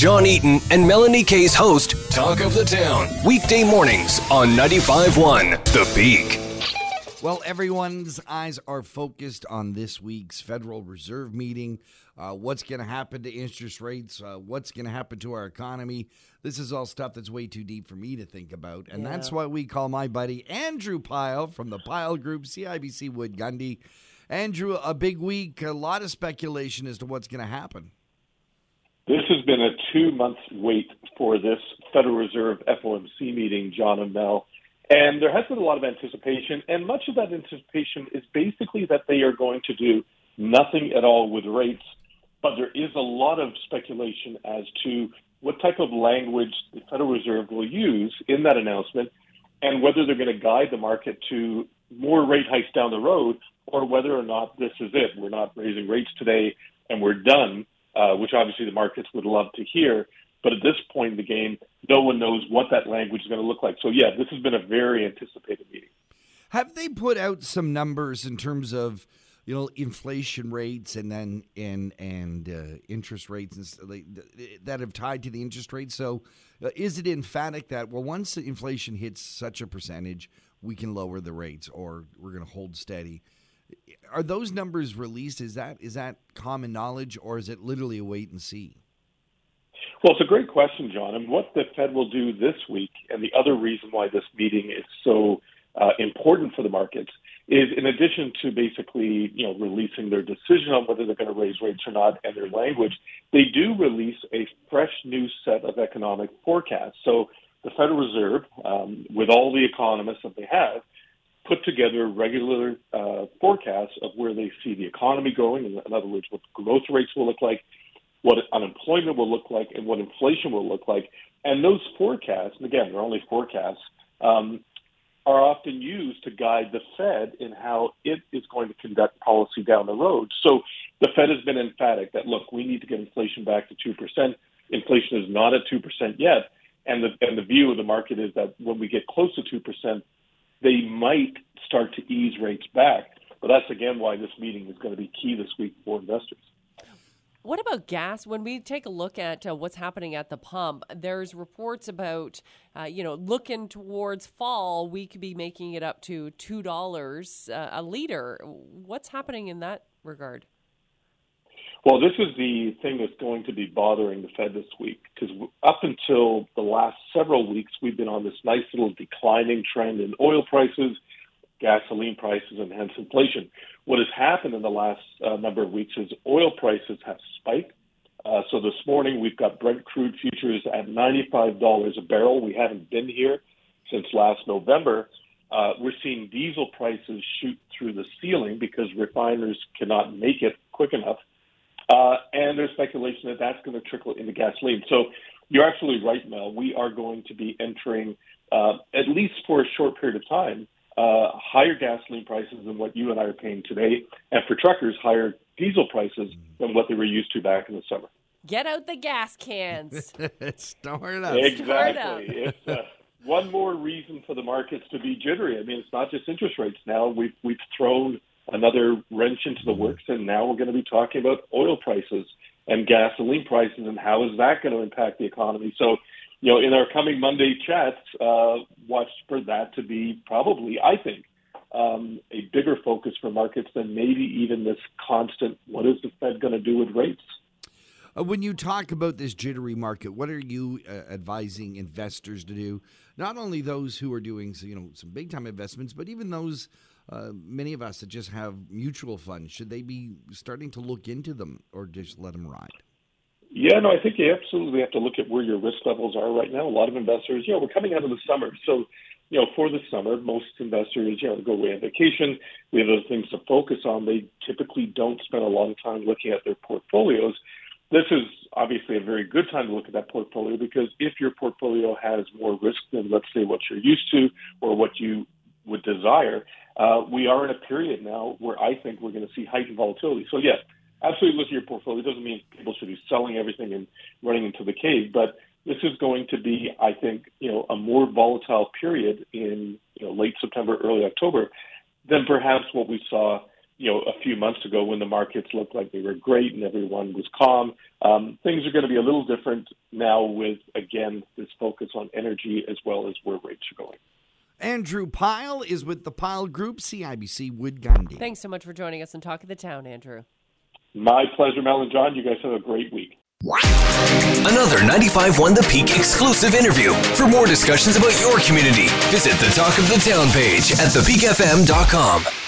John Eaton and Melanie Kay's host, Talk of the Town, weekday mornings on 95.1 The Peak. Well, everyone's eyes are focused on this week's Federal Reserve meeting. Uh, what's going to happen to interest rates? Uh, what's going to happen to our economy? This is all stuff that's way too deep for me to think about. And Yeah. that's why we call my buddy Andrew Pyle from the Pyle Group, CIBC Wood Gundy. Andrew, a big week, a lot of speculation as to what's going to happen. This has been a two month wait for this Federal Reserve FOMC meeting, John and Mel. And there has been a lot of anticipation, and much of that anticipation is basically that they are going to do nothing at all with rates. But there is a lot of speculation as to what type of language the Federal Reserve will use in that announcement and whether they're going to guide the market to more rate hikes down the road or whether or not this is it. We're not raising rates today and we're done, uh, which obviously the markets would love to hear. But at this point in the game, no one knows what that language is going to look like. So, yeah, this has been a very anticipated meeting. Have they put out some numbers in terms of you know inflation rates and then and and uh, interest rates and that have tied to the interest rate? So uh, is it emphatic that well once inflation hits such a percentage we can lower the rates or we're going to hold steady? Are those numbers released? Is that is that common knowledge or is it literally a wait and see? Well, it's a great question, John. And what the Fed will do this week, and the other reason why this meeting is so uh, important for the markets, is in addition to basically, you know, releasing their decision on whether they're going to raise rates or not and their language, they do release a fresh new set of economic forecasts. So the Federal Reserve, um, with all the economists that they have, put together regular uh, forecasts of where they see the economy going. In, other words, what growth rates will look like, what unemployment will look like, and what inflation will look like. And those forecasts, and again, they're only forecasts, um, are often used to guide the Fed in how it is going to conduct policy down the road. So the Fed has been emphatic that look, we need to get inflation back to two percent. Inflation is not at two percent yet, and the and the view of the market is that when we get close to two percent, they might start to ease rates back. But that's again why this meeting is going to be key this week for investors. What about gas? When we take a look at uh, what's happening at the pump, there's reports about, uh, you know, looking towards fall, we could be making it up to two dollars uh, a liter. What's happening in that regard? Well, this is the thing that's going to be bothering the Fed this week because up until the last several weeks, we've been on this nice little declining trend in oil prices, gasoline prices, and hence inflation. What has happened in the last uh, number of weeks is oil prices have spiked. Uh, so this morning we've got Brent crude futures at $95 a barrel. We haven't been here since last November. Uh, we're seeing diesel prices shoot through the ceiling because refiners cannot make it quick enough. Uh, and there's speculation that that's going to trickle into gasoline. So you're absolutely right, Mel. We are going to be entering, uh, at least for a short period of time, uh, higher gasoline prices than what you and I are paying today, and for truckers, higher diesel prices than what they were used to back in the summer. Get out the gas cans. Start up. Exactly. It's uh, one more reason for the markets to be jittery. I mean, it's not just interest rates. Now we've we've thrown another wrench into the works, and now we're going to be talking about oil prices and gasoline prices, and how is that going to impact the economy? So, you know, in our coming Monday chats, uh, watch for that to be probably, I think, um, a bigger focus for markets than maybe even this constant. What is the Fed going to do with rates? Uh, when you talk about this jittery market, what are you uh, advising investors to do? Not only those who are doing you know some big time investments, but even those uh, many of us that just have mutual funds. Should they be starting to look into them or just let them ride? Yeah, no, I think you absolutely have to look at where your risk levels are right now. A lot of investors, you know, we're coming out of the summer. So, you know, for the summer, most investors, you know, go away on vacation. We have other things to focus on. They typically don't spend a lot of time looking at their portfolios. This is obviously a very good time to look at that portfolio because if your portfolio has more risk than, let's say, what you're used to or what you would desire, uh, we are in a period now where I think we're going to see heightened volatility. So, yes, absolutely look at your portfolio. It doesn't mean people should be selling everything and running into the cave, but this is going to be, I think, you know, a more volatile period in you know late September, early October than perhaps what we saw you know, a few months ago when the markets looked like they were great and everyone was calm. Um, things are going to be a little different now with, again, this focus on energy as well as where rates are going. Andrew Pyle is with the Pyle Group, CIBC Wood Gundy. Thanks so much for joining us and Talk of the Town, Andrew. My pleasure, Mel and John. You guys have a great week. Another 95.1 The Peak exclusive interview. For more discussions about your community, visit the Talk of the Town page at thepeakfm.com.